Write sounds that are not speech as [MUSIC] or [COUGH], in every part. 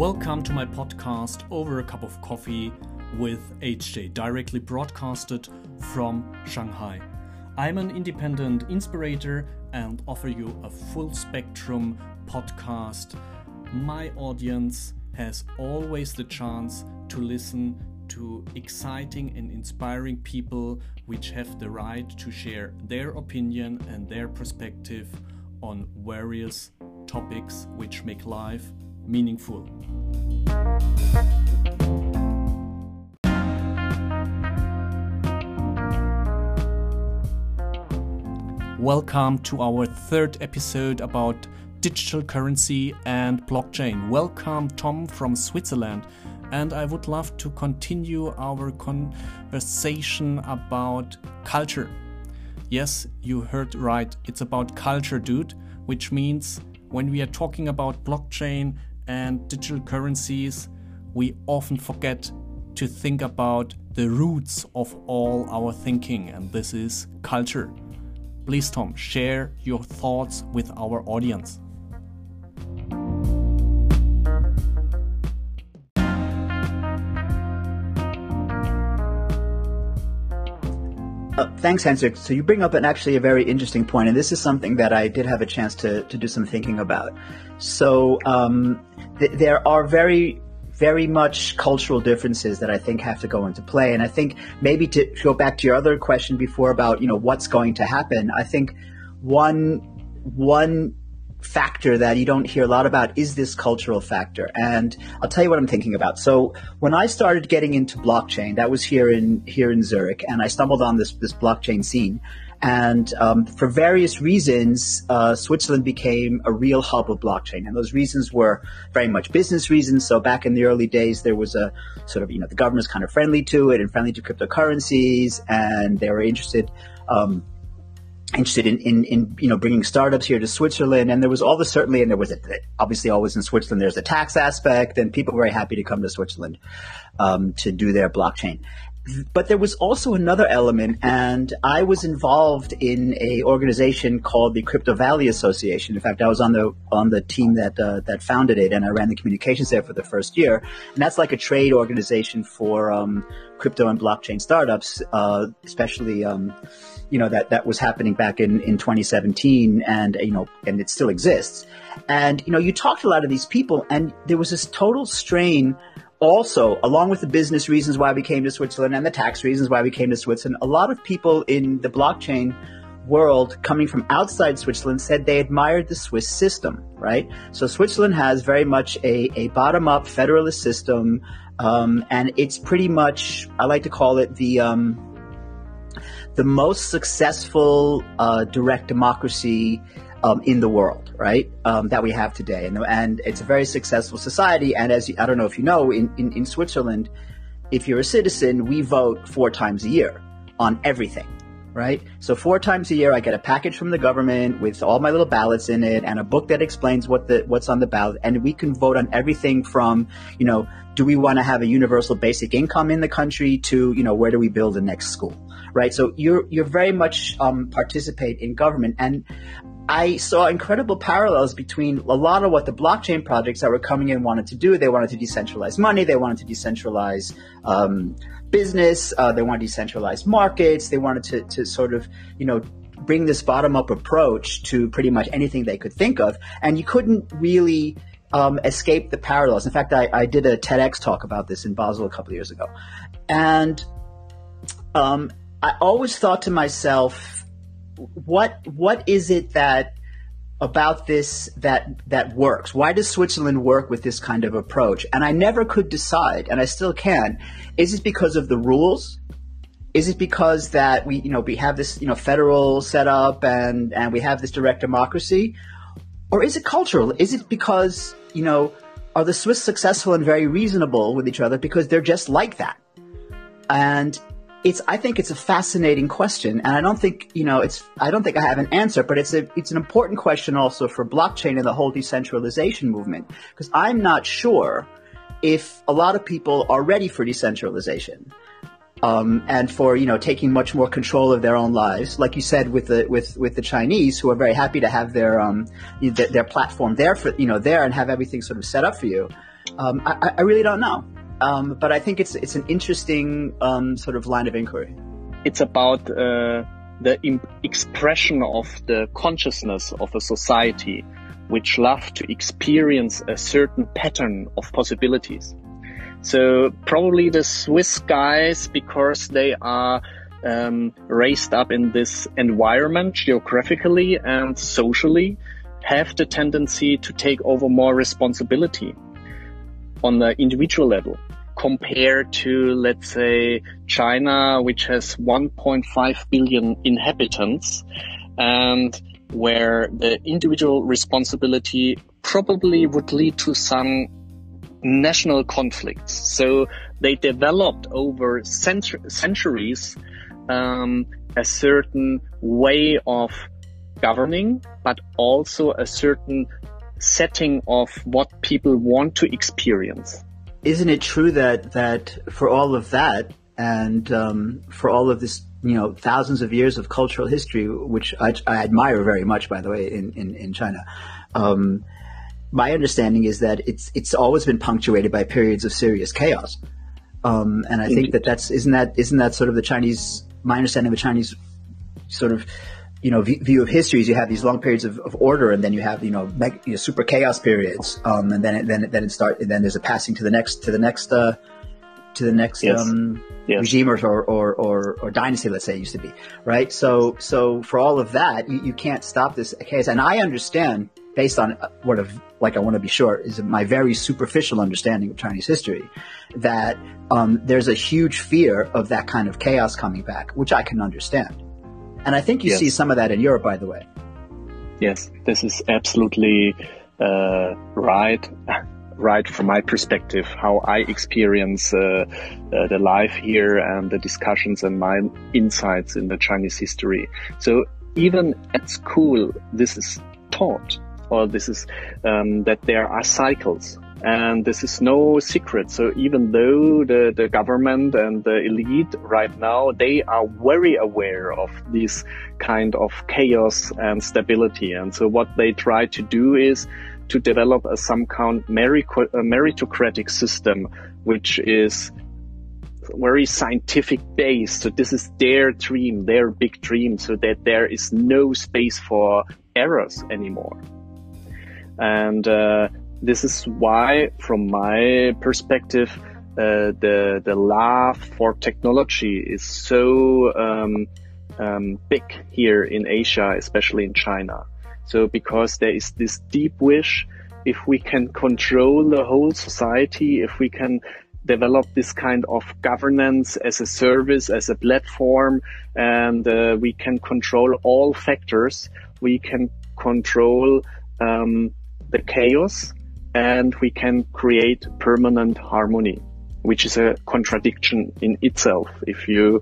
Welcome to my podcast Over a Cup of Coffee with HJ, directly broadcasted from Shanghai. I'm an independent inspirator and offer you a full spectrum podcast. My audience has always the chance to listen to exciting and inspiring people which have the right to share their opinion and their perspective on various topics which make life meaningful. Welcome to our third episode about digital currency and blockchain. Welcome, Tom from Switzerland. And I would love to continue our conversation about culture. Yes, you heard right. It's about culture, dude, which means when we are talking about blockchain and digital currencies, we often forget to think about the roots of all our thinking, and this is culture. Please, Tom, share your thoughts with our audience. Uh, thanks, Hansik. So you bring up an actually a very interesting point, and this is something that I did have a chance to, to do some thinking about. So um, th- there are very very much cultural differences that I think have to go into play. And I think maybe to go back to your other question before about you know what's going to happen, I think one one factor that you don't hear a lot about is this cultural factor. And I'll tell you what I'm thinking about. So when I started getting into blockchain, that was here in here in Zurich, and I stumbled on this this blockchain scene. And um, for various reasons, uh, Switzerland became a real hub of blockchain. And those reasons were very much business reasons. So back in the early days, there was a sort of, you know, the government's kind of friendly to it and friendly to cryptocurrencies, and they were interested. Um, interested in, in, in, you know bringing startups here to Switzerland, and there was all this certainly, and there was a, obviously always in Switzerland. There's a tax aspect, and people were very happy to come to Switzerland um, to do their blockchain. But there was also another element, and I was involved in a organization called the Crypto Valley Association. In fact, I was on the on the team that uh, that founded it, and I ran the communications there for the first year. And that's like a trade organization for um, crypto and blockchain startups, uh, especially. Um, you know that that was happening back in in 2017 and you know and it still exists and you know you talked to a lot of these people and there was this total strain also along with the business reasons why we came to Switzerland and the tax reasons why we came to Switzerland a lot of people in the blockchain world coming from outside Switzerland said they admired the Swiss system, right? So Switzerland has very much a, a bottom up federalist system, um, and it's pretty much, I like to call it the, um, the most successful uh, direct democracy um, in the world, right? Um, that we have today, and and it's a very successful society. And as I don't know if you know, in, in in Switzerland, if you're a citizen, we vote four times a year on everything, right? So four times a year, I get a package from the government with all my little ballots in it and a book that explains what the what's on the ballot, and we can vote on everything from you know, do we want to have a universal basic income in the country to you know, where do we build the next school, right? So you're you're very much um, participate in government, and I saw incredible parallels between a lot of what the blockchain projects that were coming in wanted to do. They wanted to decentralize money. They wanted to decentralize um, business. Uh, they wanted to decentralize markets. They wanted to, to sort of, you know, bring this bottom up approach to pretty much anything they could think of. And you couldn't really um, escape the parallels. In fact, I, I, did a TEDx talk about this in Basel a couple of years ago. And um, I always thought to myself, what what is it that about this that that works? Why does Switzerland work with this kind of approach? And I never could decide, and I still can. Is it because of the rules? Is it because that we you know we have this you know federal setup and and we have this direct democracy, or is it cultural? Is it because you know are the Swiss successful and very reasonable with each other because they're just like that? And it's I think it's a fascinating question, and I don't think you know it's I don't think I have an answer, but it's a it's an important question also for blockchain and the whole decentralization movement because I'm not sure if a lot of people are ready for decentralization. Um, and for you know taking much more control of their own lives, like you said with the with with the Chinese, who are very happy to have their um their, their platform there for you know there and have everything sort of set up for you. Um, I, I, really don't know. Um, but I think it's it's an interesting um, sort of line of inquiry. It's about uh, the expression of the consciousness of a society which love to experience a certain pattern of possibilities. So probably the Swiss guys, because they are um, raised up in this environment geographically and socially, have the tendency to take over more responsibility on the individual level compared to, let's say, China, which has 1.5 billion inhabitants and where the individual responsibility probably would lead to some national conflicts. So they developed over centu- centuries um, a certain way of governing, but also a certain setting of what people want to experience. Isn't it true that that for all of that and um, for all of this, you know, thousands of years of cultural history, which I, I admire very much, by the way, in in, in China. Um, my understanding is that it's it's always been punctuated by periods of serious chaos, um, and I think that that's isn't that isn't that sort of the Chinese my understanding of the Chinese sort of you know view of history is you have these long periods of, of order and then you have you know, meg- you know super chaos periods um, and then it, then it, then it start and then there's a passing to the next to the next uh, to the next yes. Um, yes. regime or, or, or, or, dynasty, let's say it used to be, right? So, so for all of that, you, you can't stop this chaos. And I understand based on what of like I want to be sure is my very superficial understanding of Chinese history that um, there's a huge fear of that kind of chaos coming back, which I can understand. And I think you yes. see some of that in Europe, by the way. Yes, this is absolutely uh, right. [LAUGHS] Right from my perspective, how I experience uh, uh, the life here and the discussions and my insights in the Chinese history. So even at school, this is taught or this is um, that there are cycles and this is no secret. So even though the, the government and the elite right now, they are very aware of this kind of chaos and stability. And so what they try to do is to develop a some kind meritocratic system, which is very scientific based. So this is their dream, their big dream, so that there is no space for errors anymore. And uh, this is why, from my perspective, uh, the the love for technology is so um, um, big here in Asia, especially in China. So because there is this deep wish, if we can control the whole society, if we can develop this kind of governance as a service, as a platform, and uh, we can control all factors, we can control um, the chaos and we can create permanent harmony, which is a contradiction in itself. If you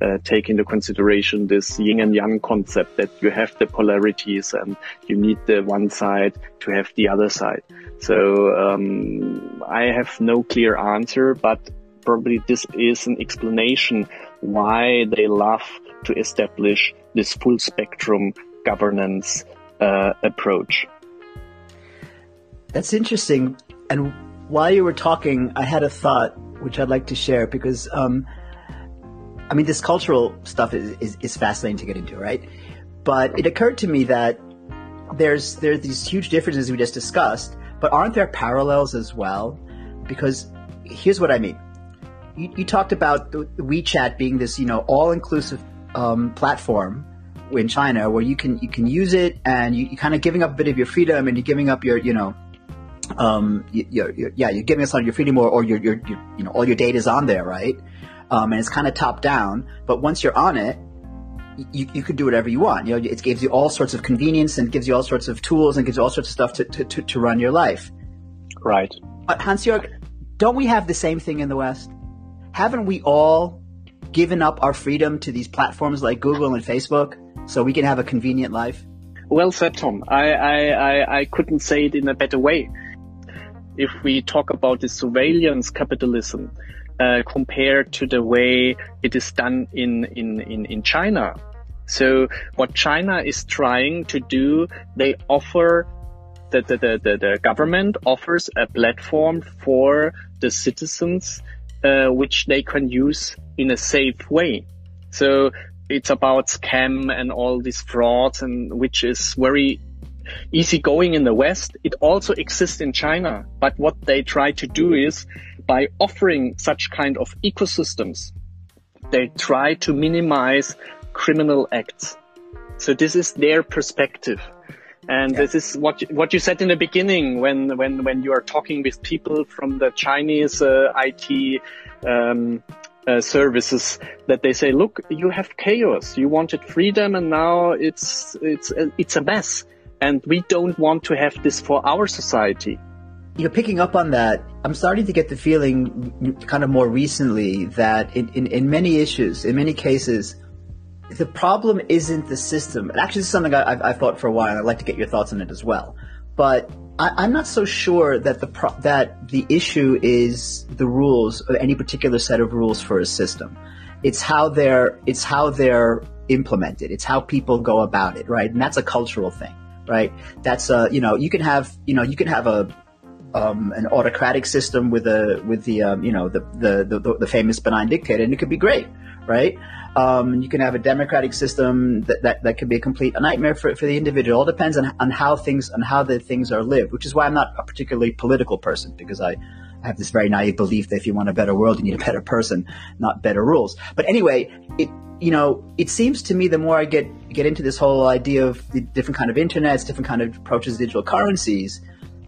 uh, take into consideration this yin and yang concept that you have the polarities and you need the one side to have the other side. So um, I have no clear answer, but probably this is an explanation why they love to establish this full spectrum governance uh, approach. That's interesting. And while you were talking, I had a thought which I'd like to share because, um, I mean, this cultural stuff is, is, is fascinating to get into, right? But it occurred to me that there's there's these huge differences we just discussed, but aren't there parallels as well? Because here's what I mean. You, you talked about WeChat being this, you know, all-inclusive um, platform in China where you can you can use it and you, you kind of giving up a bit of your freedom and you're giving up your you know um, you, you're, you're, yeah, you're giving us all your freedom or, or your, your, your, you know, all your data is on there, right? Um, and it's kind of top down. But once you're on it, you, you could do whatever you want. You know, it gives you all sorts of convenience and gives you all sorts of tools and gives you all sorts of stuff to, to, to, to run your life. Right. But Hans-Jörg, don't we have the same thing in the West? Haven't we all given up our freedom to these platforms like Google and Facebook so we can have a convenient life? Well said, Tom. I, I, I, I couldn't say it in a better way if we talk about the surveillance capitalism uh, compared to the way it is done in, in, in, in China. So what China is trying to do, they offer the, the, the, the, government offers a platform for the citizens uh, which they can use in a safe way. So it's about scam and all these frauds and which is very easy going in the West. It also exists in China. But what they try to do is by offering such kind of ecosystems, they try to minimize criminal acts. So this is their perspective. And yeah. this is what what you said in the beginning when when when you are talking with people from the Chinese uh, IT um, uh, services that they say, look, you have chaos. You wanted freedom, and now it's it's it's a mess. And we don't want to have this for our society. You're picking up on that. I'm starting to get the feeling, kind of more recently, that in, in, in many issues, in many cases, the problem isn't the system. And actually, this is something I, have I've thought for a while, and I'd like to get your thoughts on it as well. But I, am not so sure that the pro- that the issue is the rules or any particular set of rules for a system. It's how they're it's how they're implemented. It's how people go about it, right? And that's a cultural thing, right? That's a you know you can have you know you can have a um, an autocratic system with a with the um, you know the, the the the famous benign dictator, and it could be great, right? Um, you can have a democratic system that, that, that could be a complete nightmare for, for the individual. It all depends on, on how things on how the things are lived, which is why I'm not a particularly political person because I, I have this very naive belief that if you want a better world, you need a better person, not better rules. But anyway, it you know it seems to me the more I get get into this whole idea of the different kind of internets, different kind of approaches to digital currencies,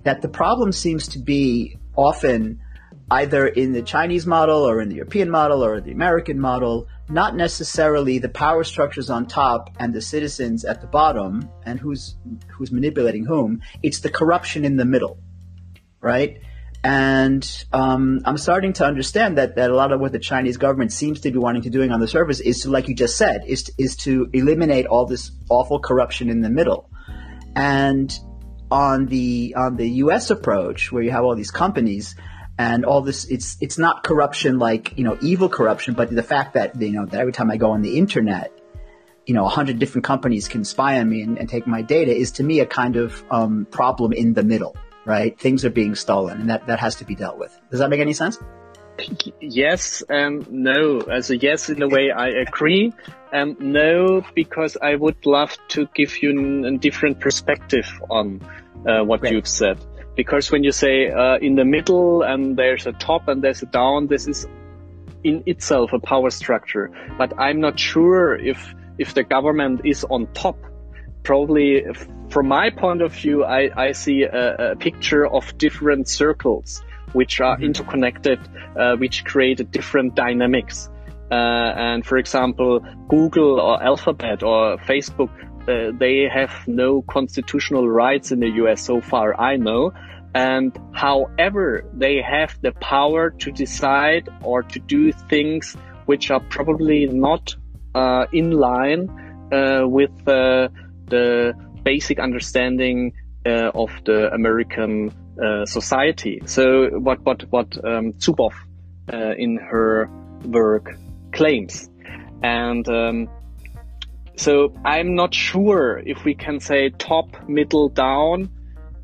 that the problem seems to be often either in the Chinese model or in the European model or the American model not necessarily the power structures on top and the citizens at the bottom and who's who's manipulating whom. It's the corruption in the middle right and um, i'm starting to understand that, that a lot of what the chinese government seems to be wanting to doing on the surface is to like you just said is to, is to eliminate all this awful corruption in the middle. And on the on the us approach where you have all these companies and all this it's it's not corruption like you know evil corruption but the fact that you know that every time i go on the internet you know a hundred different companies can spy on me and, and, take my data is to me a kind of um, problem in the middle right things are being stolen and that that has to be dealt with does that make any sense yes and no as a yes in a way i agree and no because i would love to give you a different perspective on uh, what Great. you've said because when you say uh, in the middle and there's a top and there's a down, this is in itself a power structure. But I'm not sure if if the government is on top. Probably, from my point of view, I, I see a, a picture of different circles which are mm-hmm. interconnected, uh, which create different dynamics. Uh, and for example, Google or Alphabet or Facebook, uh, they have no constitutional rights in the US so far I know. And however, they have the power to decide or to do things which are probably not uh, in line uh, with uh, the basic understanding uh, of the American uh, society. So what what what um, Zuboff uh, in her work claims, and um, so I'm not sure if we can say top, middle, down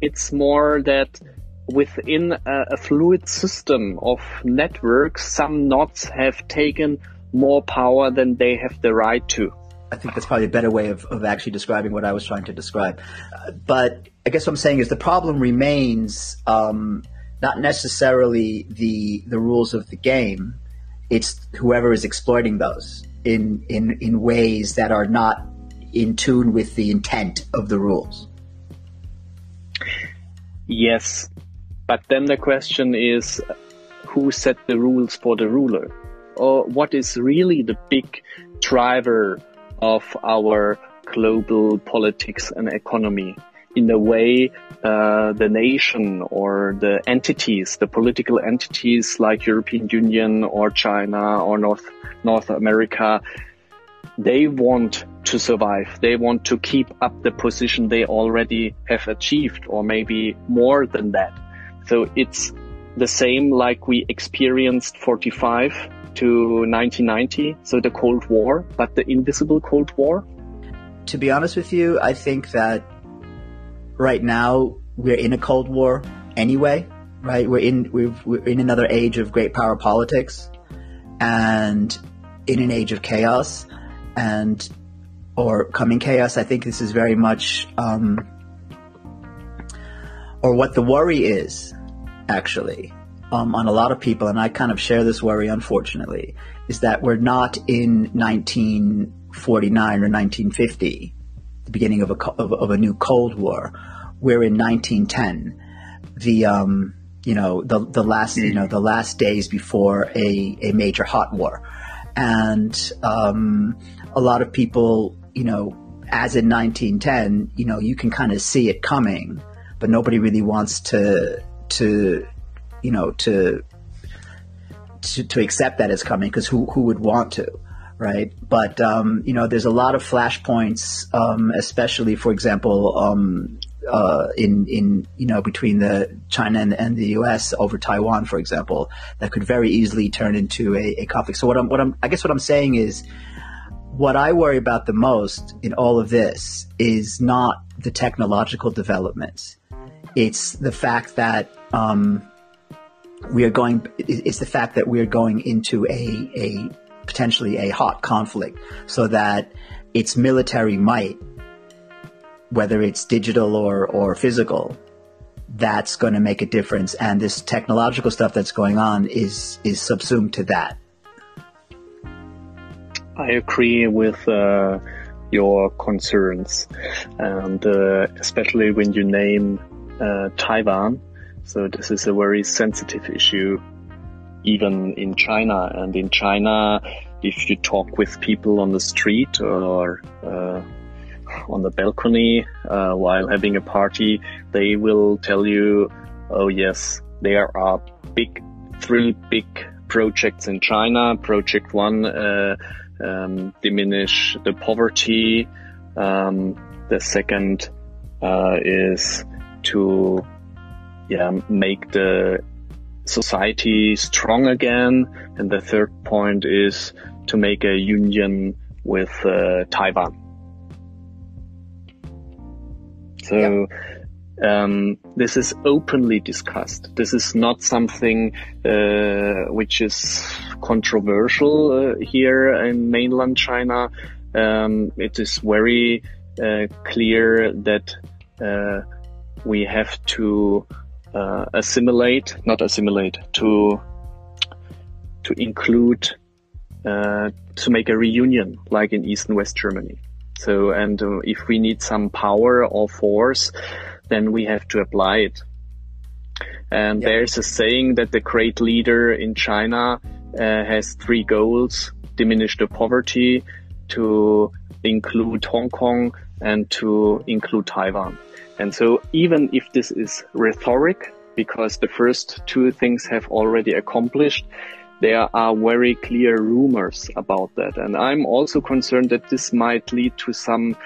it's more that within a, a fluid system of networks, some nodes have taken more power than they have the right to. I think that's probably a better way of, of actually describing what I was trying to describe. Uh, but I guess what I'm saying is the problem remains um, not necessarily the the rules of the game. It's whoever is exploiting those in in in ways that are not in tune with the intent of the rules. Yes, but then the question is who set the rules for the ruler? Or what is really the big driver of our global politics and economy? In a way, uh, the nation or the entities, the political entities like European Union or China or North, North America, they want to survive. They want to keep up the position they already have achieved or maybe more than that. So it's the same like we experienced 45 to 1990. So the Cold War, but the invisible Cold War. To be honest with you, I think that right now we're in a Cold War anyway, right? We're in we are in another age of great power politics, and in an age of chaos, and or coming chaos. I think this is very much, um, or what the worry is, actually, um, on a lot of people, and I kind of share this worry, unfortunately, is that we're not in 1949 or 1950, the beginning of a of, of a new Cold War. We're in 1910, the um, you know the the last you know the last days before a a major hot war, and um, a lot of people you know as in 1910, you know you can kind of see it coming, but nobody really wants to to you know to to, to accept that it's coming because who who would want to right? But um, you know, there's a lot of flashpoints, um, especially, for example, um, uh, in in you know between the China and, and, the U.S. over Taiwan, for example, that could very easily turn into a, a conflict. So what I'm what I'm I guess what I'm saying is. What I worry about the most in all of this is not the technological developments. It's the fact that um, we are going. It's the fact that we are going into a a potentially a hot conflict, so that its military might whether it's digital or, or physical, that's going to make a difference. And this technological stuff that's going on is, is subsumed to that. I agree with uh, your concerns, and uh, especially when you name uh, Taiwan. So this is a very sensitive issue, even in China. And in China, if you talk with people on the street or uh, on the balcony uh, while having a party, they will tell you, oh yes, there are big, three big projects in China. Project one, uh, um, diminish the poverty. Um, the second uh, is to yeah, make the society strong again. And the third point is to make a union with uh, Taiwan. So um, this is openly discussed. This is not something uh, which is controversial uh, here in mainland China. Um, it is very uh, clear that uh, we have to uh, assimilate, not assimilate, to to include, uh, to make a reunion like in East and West Germany. So, and uh, if we need some power or force, then we have to apply it. And there's a saying that the great leader in China uh, has three goals: diminish the poverty, to include Hong Kong, and to include Taiwan. And so, even if this is rhetoric, because the first two things have already accomplished, there are very clear rumors about that. And I'm also concerned that this might lead to some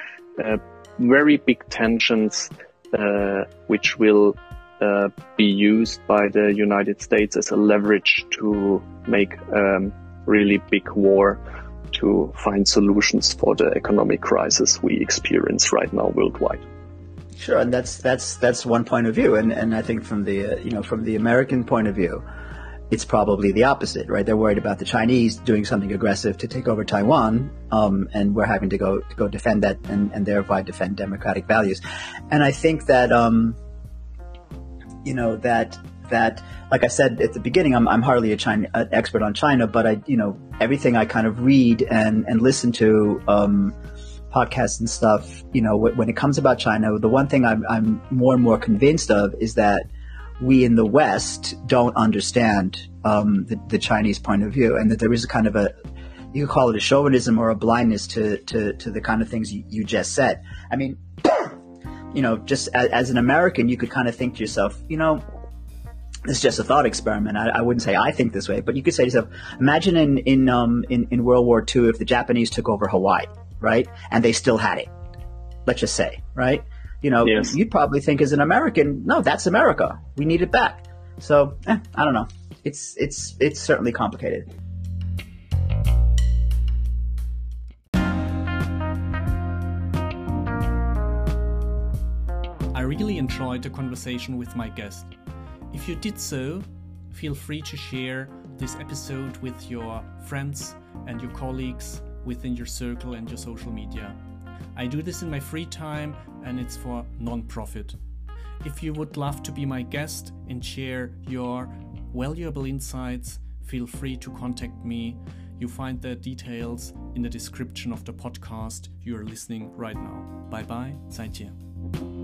uh, very big tensions, uh, which will uh, be used by the United States as a leverage to make um, really big war to find solutions for the economic crisis we experience right now worldwide. Sure, and that's that's that's one point of view, and and I think from the uh, you know from the American point of view, it's probably the opposite, right? They're worried about the Chinese doing something aggressive to take over Taiwan, um, and we're having to go to go defend that and, and thereby defend democratic values. And I think that um, you know that that like I said at the beginning, I'm, I'm hardly a China an expert on China, but I you know everything I kind of read and and listen to. Um, podcasts and stuff, you know, when it comes about China, the one thing I'm, I'm more and more convinced of is that we in the West don't understand um, the, the, Chinese point of view, and that there is a kind of a you could call it a chauvinism or a blindness to to, to the kind of things you, you just said. I mean, [COUGHS] you know, just as, as, an American, you could kind of think to yourself, you know. It's just a thought experiment. I, I, wouldn't say I think this way, but you could say to yourself, imagine in in, um, in in World War II if the Japanese took over Hawaii, right, and they still had it. Let's just say, right? you know, yes. you'd probably think as an American, no, that's America. We need it back. So, eh, I don't know. It's it's it's certainly complicated. I really enjoyed the conversation with my guest. If you did so, feel free to share this episode with your friends and your colleagues within your circle and your social media. I do this in my free time and it's for non profit. If you would love to be my guest and share your valuable insights, feel free to contact me. You find the details in the description of the podcast you are listening right now. Bye bye, 再见。